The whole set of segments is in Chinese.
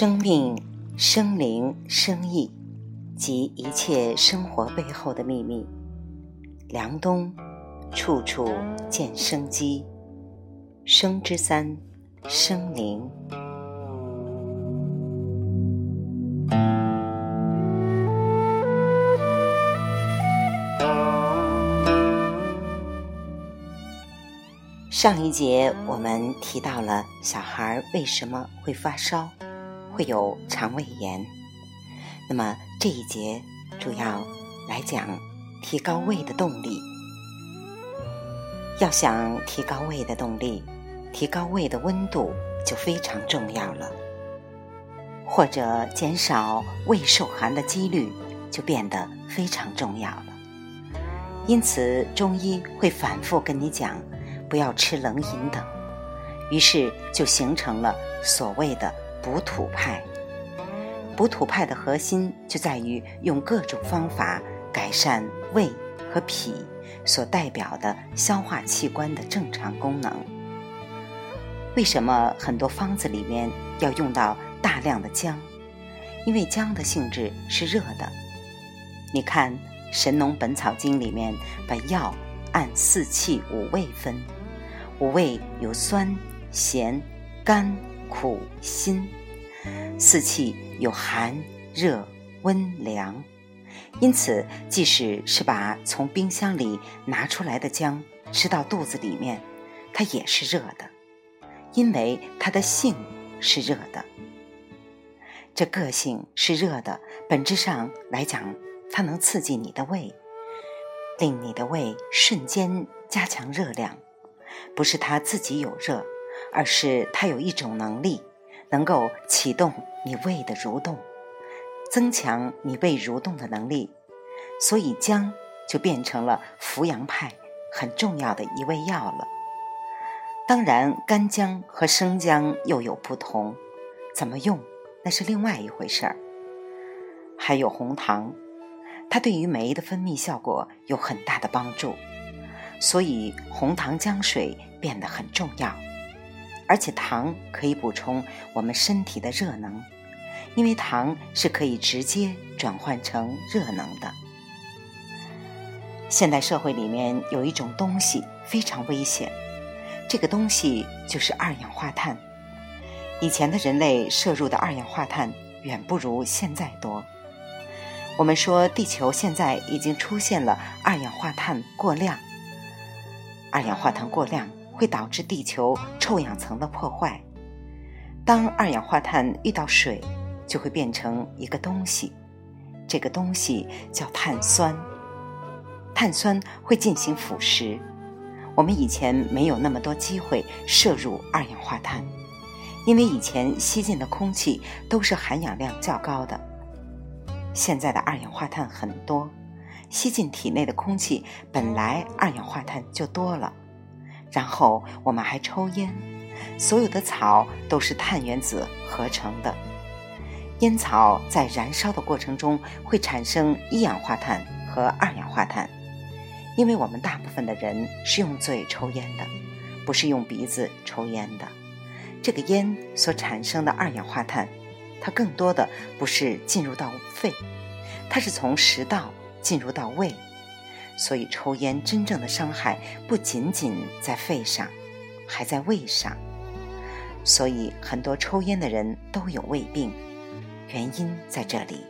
生命、生灵、生意及一切生活背后的秘密。梁冬，处处见生机。生之三，生灵。上一节我们提到了小孩为什么会发烧。会有肠胃炎，那么这一节主要来讲提高胃的动力。要想提高胃的动力，提高胃的温度就非常重要了，或者减少胃受寒的几率就变得非常重要了。因此，中医会反复跟你讲，不要吃冷饮等，于是就形成了所谓的。补土派，补土派的核心就在于用各种方法改善胃和脾所代表的消化器官的正常功能。为什么很多方子里面要用到大量的姜？因为姜的性质是热的。你看《神农本草经》里面把药按四气五味分，五味有酸、咸、甘。苦辛，四气有寒、热、温、凉，因此即使是把从冰箱里拿出来的姜吃到肚子里面，它也是热的，因为它的性是热的。这个性是热的，本质上来讲，它能刺激你的胃，令你的胃瞬间加强热量，不是它自己有热。而是它有一种能力，能够启动你胃的蠕动，增强你胃蠕动的能力，所以姜就变成了扶阳派很重要的一味药了。当然，干姜和生姜又有不同，怎么用那是另外一回事儿。还有红糖，它对于酶的分泌效果有很大的帮助，所以红糖姜水变得很重要。而且糖可以补充我们身体的热能，因为糖是可以直接转换成热能的。现代社会里面有一种东西非常危险，这个东西就是二氧化碳。以前的人类摄入的二氧化碳远不如现在多。我们说地球现在已经出现了二氧化碳过量，二氧化碳过量。会导致地球臭氧层的破坏。当二氧化碳遇到水，就会变成一个东西，这个东西叫碳酸。碳酸会进行腐蚀。我们以前没有那么多机会摄入二氧化碳，因为以前吸进的空气都是含氧量较高的。现在的二氧化碳很多，吸进体内的空气本来二氧化碳就多了。然后我们还抽烟，所有的草都是碳原子合成的。烟草在燃烧的过程中会产生一氧化碳和二氧化碳，因为我们大部分的人是用嘴抽烟的，不是用鼻子抽烟的。这个烟所产生的二氧化碳，它更多的不是进入到肺，它是从食道进入到胃。所以，抽烟真正的伤害不仅仅在肺上，还在胃上。所以，很多抽烟的人都有胃病，原因在这里。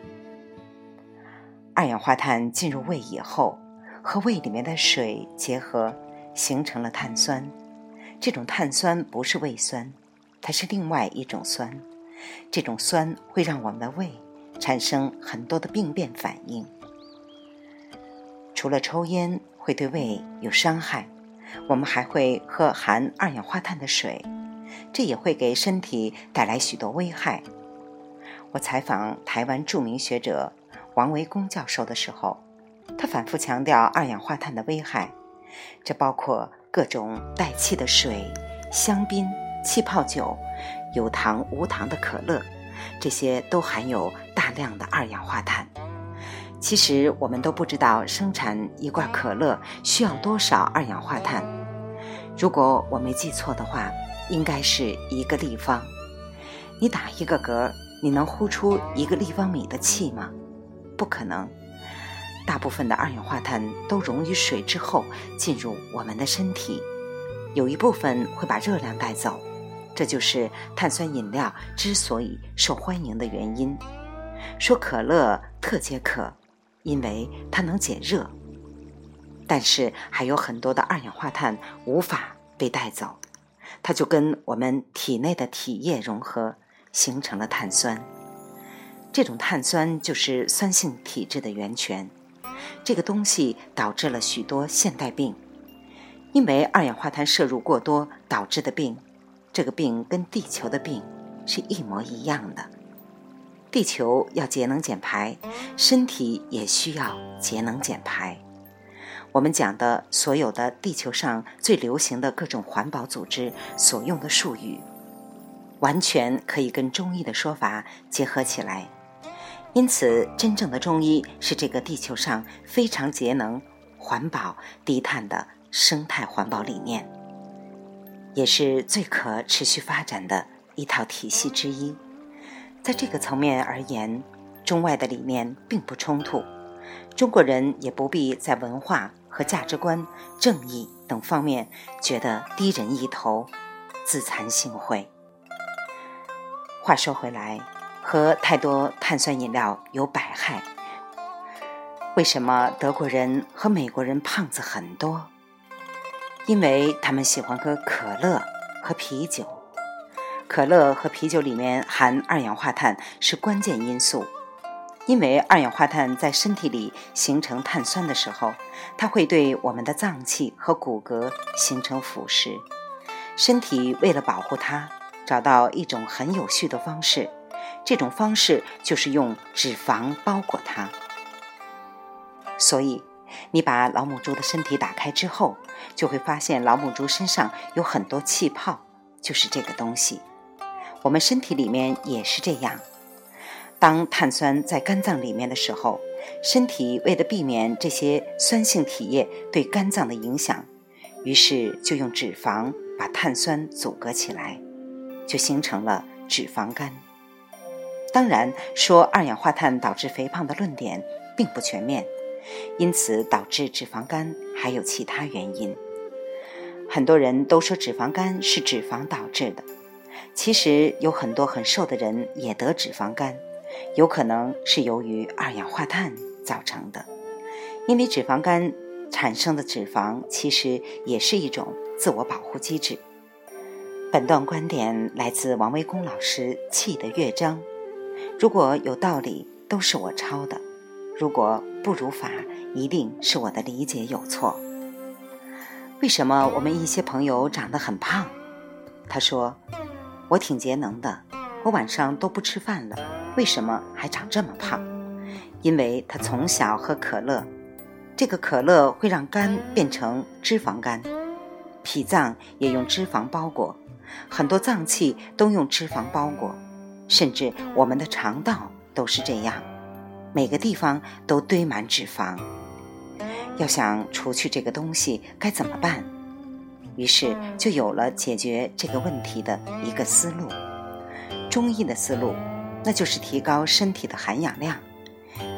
二氧化碳进入胃以后，和胃里面的水结合，形成了碳酸。这种碳酸不是胃酸，它是另外一种酸。这种酸会让我们的胃产生很多的病变反应。除了抽烟会对胃有伤害，我们还会喝含二氧化碳的水，这也会给身体带来许多危害。我采访台湾著名学者王维公教授的时候，他反复强调二氧化碳的危害，这包括各种带气的水、香槟、气泡酒、有糖无糖的可乐，这些都含有大量的二氧化碳。其实我们都不知道生产一罐可乐需要多少二氧化碳。如果我没记错的话，应该是一个立方。你打一个嗝，你能呼出一个立方米的气吗？不可能。大部分的二氧化碳都溶于水之后进入我们的身体，有一部分会把热量带走，这就是碳酸饮料之所以受欢迎的原因。说可乐特解渴，因为它能解热。但是还有很多的二氧化碳无法被带走，它就跟我们体内的体液融合。形成了碳酸，这种碳酸就是酸性体质的源泉。这个东西导致了许多现代病，因为二氧化碳摄入过多导致的病。这个病跟地球的病是一模一样的。地球要节能减排，身体也需要节能减排。我们讲的所有的地球上最流行的各种环保组织所用的术语。完全可以跟中医的说法结合起来，因此，真正的中医是这个地球上非常节能、环保、低碳的生态环保理念，也是最可持续发展的一套体系之一。在这个层面而言，中外的理念并不冲突，中国人也不必在文化和价值观、正义等方面觉得低人一头、自惭形秽。话说回来，喝太多碳酸饮料有百害。为什么德国人和美国人胖子很多？因为他们喜欢喝可乐和啤酒。可乐和啤酒里面含二氧化碳是关键因素，因为二氧化碳在身体里形成碳酸的时候，它会对我们的脏器和骨骼形成腐蚀。身体为了保护它。找到一种很有序的方式，这种方式就是用脂肪包裹它。所以，你把老母猪的身体打开之后，就会发现老母猪身上有很多气泡，就是这个东西。我们身体里面也是这样。当碳酸在肝脏里面的时候，身体为了避免这些酸性体液对肝脏的影响，于是就用脂肪把碳酸阻隔起来。就形成了脂肪肝。当然，说二氧化碳导致肥胖的论点并不全面，因此导致脂肪肝还有其他原因。很多人都说脂肪肝是脂肪导致的，其实有很多很瘦的人也得脂肪肝，有可能是由于二氧化碳造成的。因为脂肪肝产生的脂肪其实也是一种自我保护机制。本段观点来自王维公老师《气的乐章》，如果有道理，都是我抄的；如果不如法，一定是我的理解有错。为什么我们一些朋友长得很胖？他说：“我挺节能的，我晚上都不吃饭了，为什么还长这么胖？因为他从小喝可乐，这个可乐会让肝变成脂肪肝，脾脏也用脂肪包裹。”很多脏器都用脂肪包裹，甚至我们的肠道都是这样，每个地方都堆满脂肪。要想除去这个东西，该怎么办？于是就有了解决这个问题的一个思路。中医的思路，那就是提高身体的含氧量，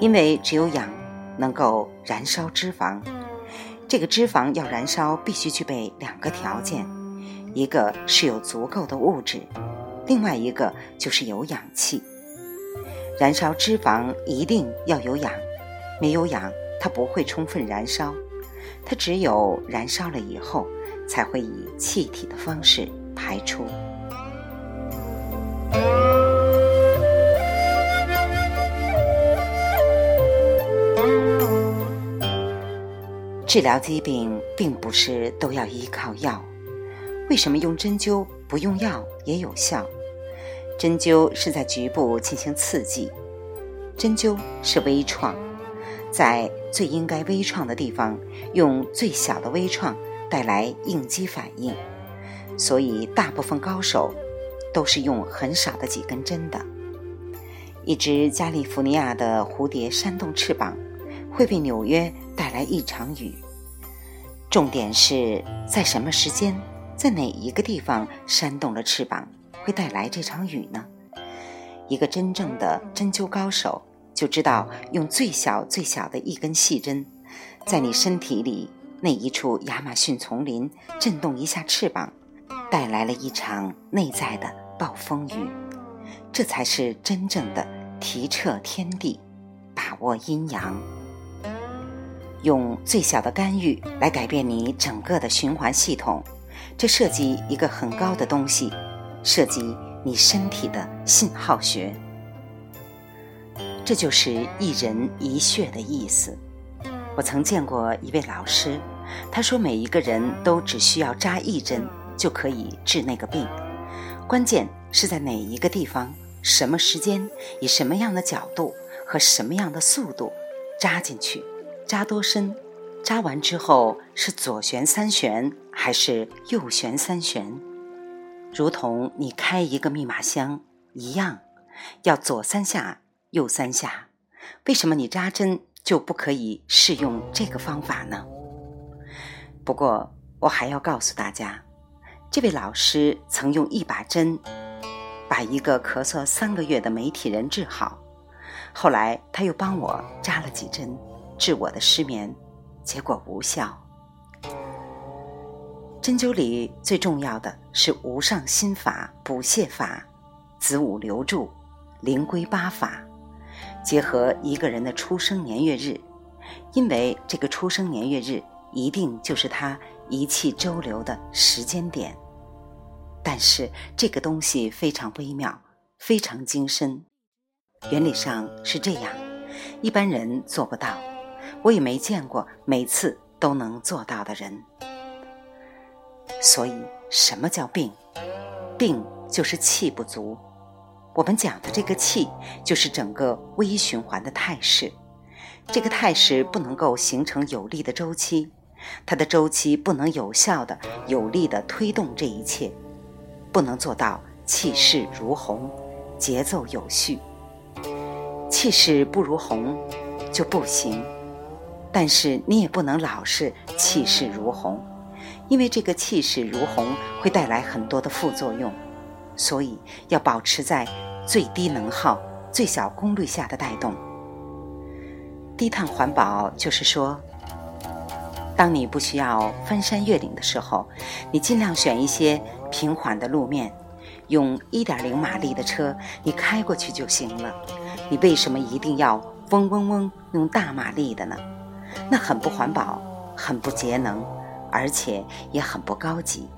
因为只有氧能够燃烧脂肪。这个脂肪要燃烧，必须具备两个条件。一个是有足够的物质，另外一个就是有氧气。燃烧脂肪一定要有氧，没有氧它不会充分燃烧，它只有燃烧了以后才会以气体的方式排出。治疗疾病并不是都要依靠药。为什么用针灸不用药也有效？针灸是在局部进行刺激，针灸是微创，在最应该微创的地方用最小的微创带来应激反应，所以大部分高手都是用很少的几根针的。一只加利福尼亚的蝴蝶扇动翅膀，会为纽约带来一场雨。重点是在什么时间？在哪一个地方扇动了翅膀，会带来这场雨呢？一个真正的针灸高手就知道，用最小最小的一根细针，在你身体里那一处亚马逊丛林震动一下翅膀，带来了一场内在的暴风雨。这才是真正的提彻天地，把握阴阳。用最小的干预来改变你整个的循环系统，这涉及一个很高的东西，涉及你身体的信号学。这就是一人一穴的意思。我曾见过一位老师，他说每一个人都只需要扎一针就可以治那个病，关键是在哪一个地方、什么时间、以什么样的角度和什么样的速度扎进去。扎多深？扎完之后是左旋三旋还是右旋三旋？如同你开一个密码箱一样，要左三下，右三下。为什么你扎针就不可以适用这个方法呢？不过我还要告诉大家，这位老师曾用一把针把一个咳嗽三个月的媒体人治好，后来他又帮我扎了几针。治我的失眠，结果无效。针灸里最重要的是无上心法、补泻法、子午流注、灵龟八法，结合一个人的出生年月日，因为这个出生年月日一定就是他一气周流的时间点。但是这个东西非常微妙，非常精深，原理上是这样，一般人做不到。我也没见过每次都能做到的人，所以什么叫病？病就是气不足。我们讲的这个气，就是整个微循环的态势。这个态势不能够形成有力的周期，它的周期不能有效的、有力的推动这一切，不能做到气势如虹，节奏有序。气势不如虹，就不行。但是你也不能老是气势如虹，因为这个气势如虹会带来很多的副作用，所以要保持在最低能耗、最小功率下的带动。低碳环保就是说，当你不需要翻山越岭的时候，你尽量选一些平缓的路面，用1.0马力的车，你开过去就行了。你为什么一定要嗡嗡嗡用大马力的呢？那很不环保，很不节能，而且也很不高级。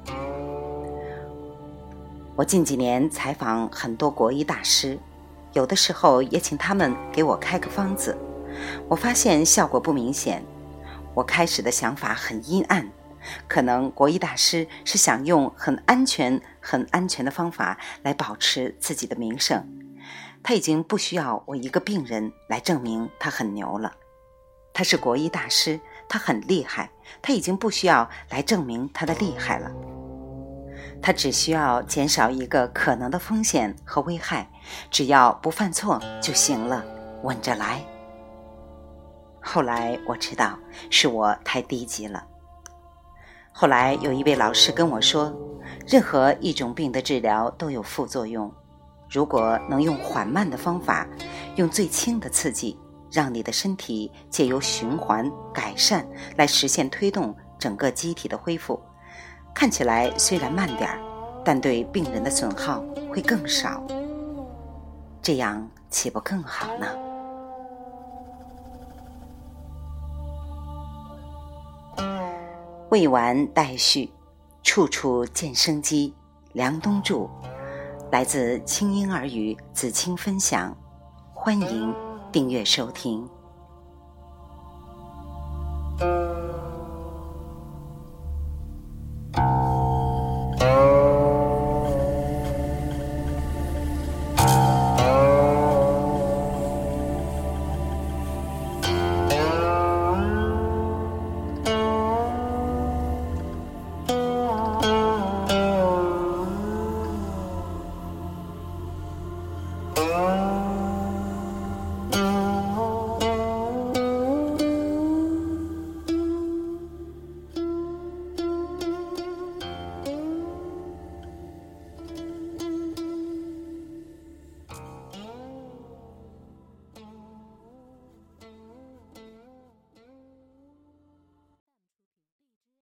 我近几年采访很多国医大师，有的时候也请他们给我开个方子，我发现效果不明显。我开始的想法很阴暗，可能国医大师是想用很安全、很安全的方法来保持自己的名声。他已经不需要我一个病人来证明他很牛了。他是国医大师，他很厉害，他已经不需要来证明他的厉害了。他只需要减少一个可能的风险和危害，只要不犯错就行了，稳着来。后来我知道是我太低级了。后来有一位老师跟我说，任何一种病的治疗都有副作用，如果能用缓慢的方法，用最轻的刺激。让你的身体借由循环改善来实现推动整个机体的恢复，看起来虽然慢点儿，但对病人的损耗会更少。这样岂不更好呢？未完待续，处处见生机。梁冬柱，来自清音儿语子青分享，欢迎。订阅收听。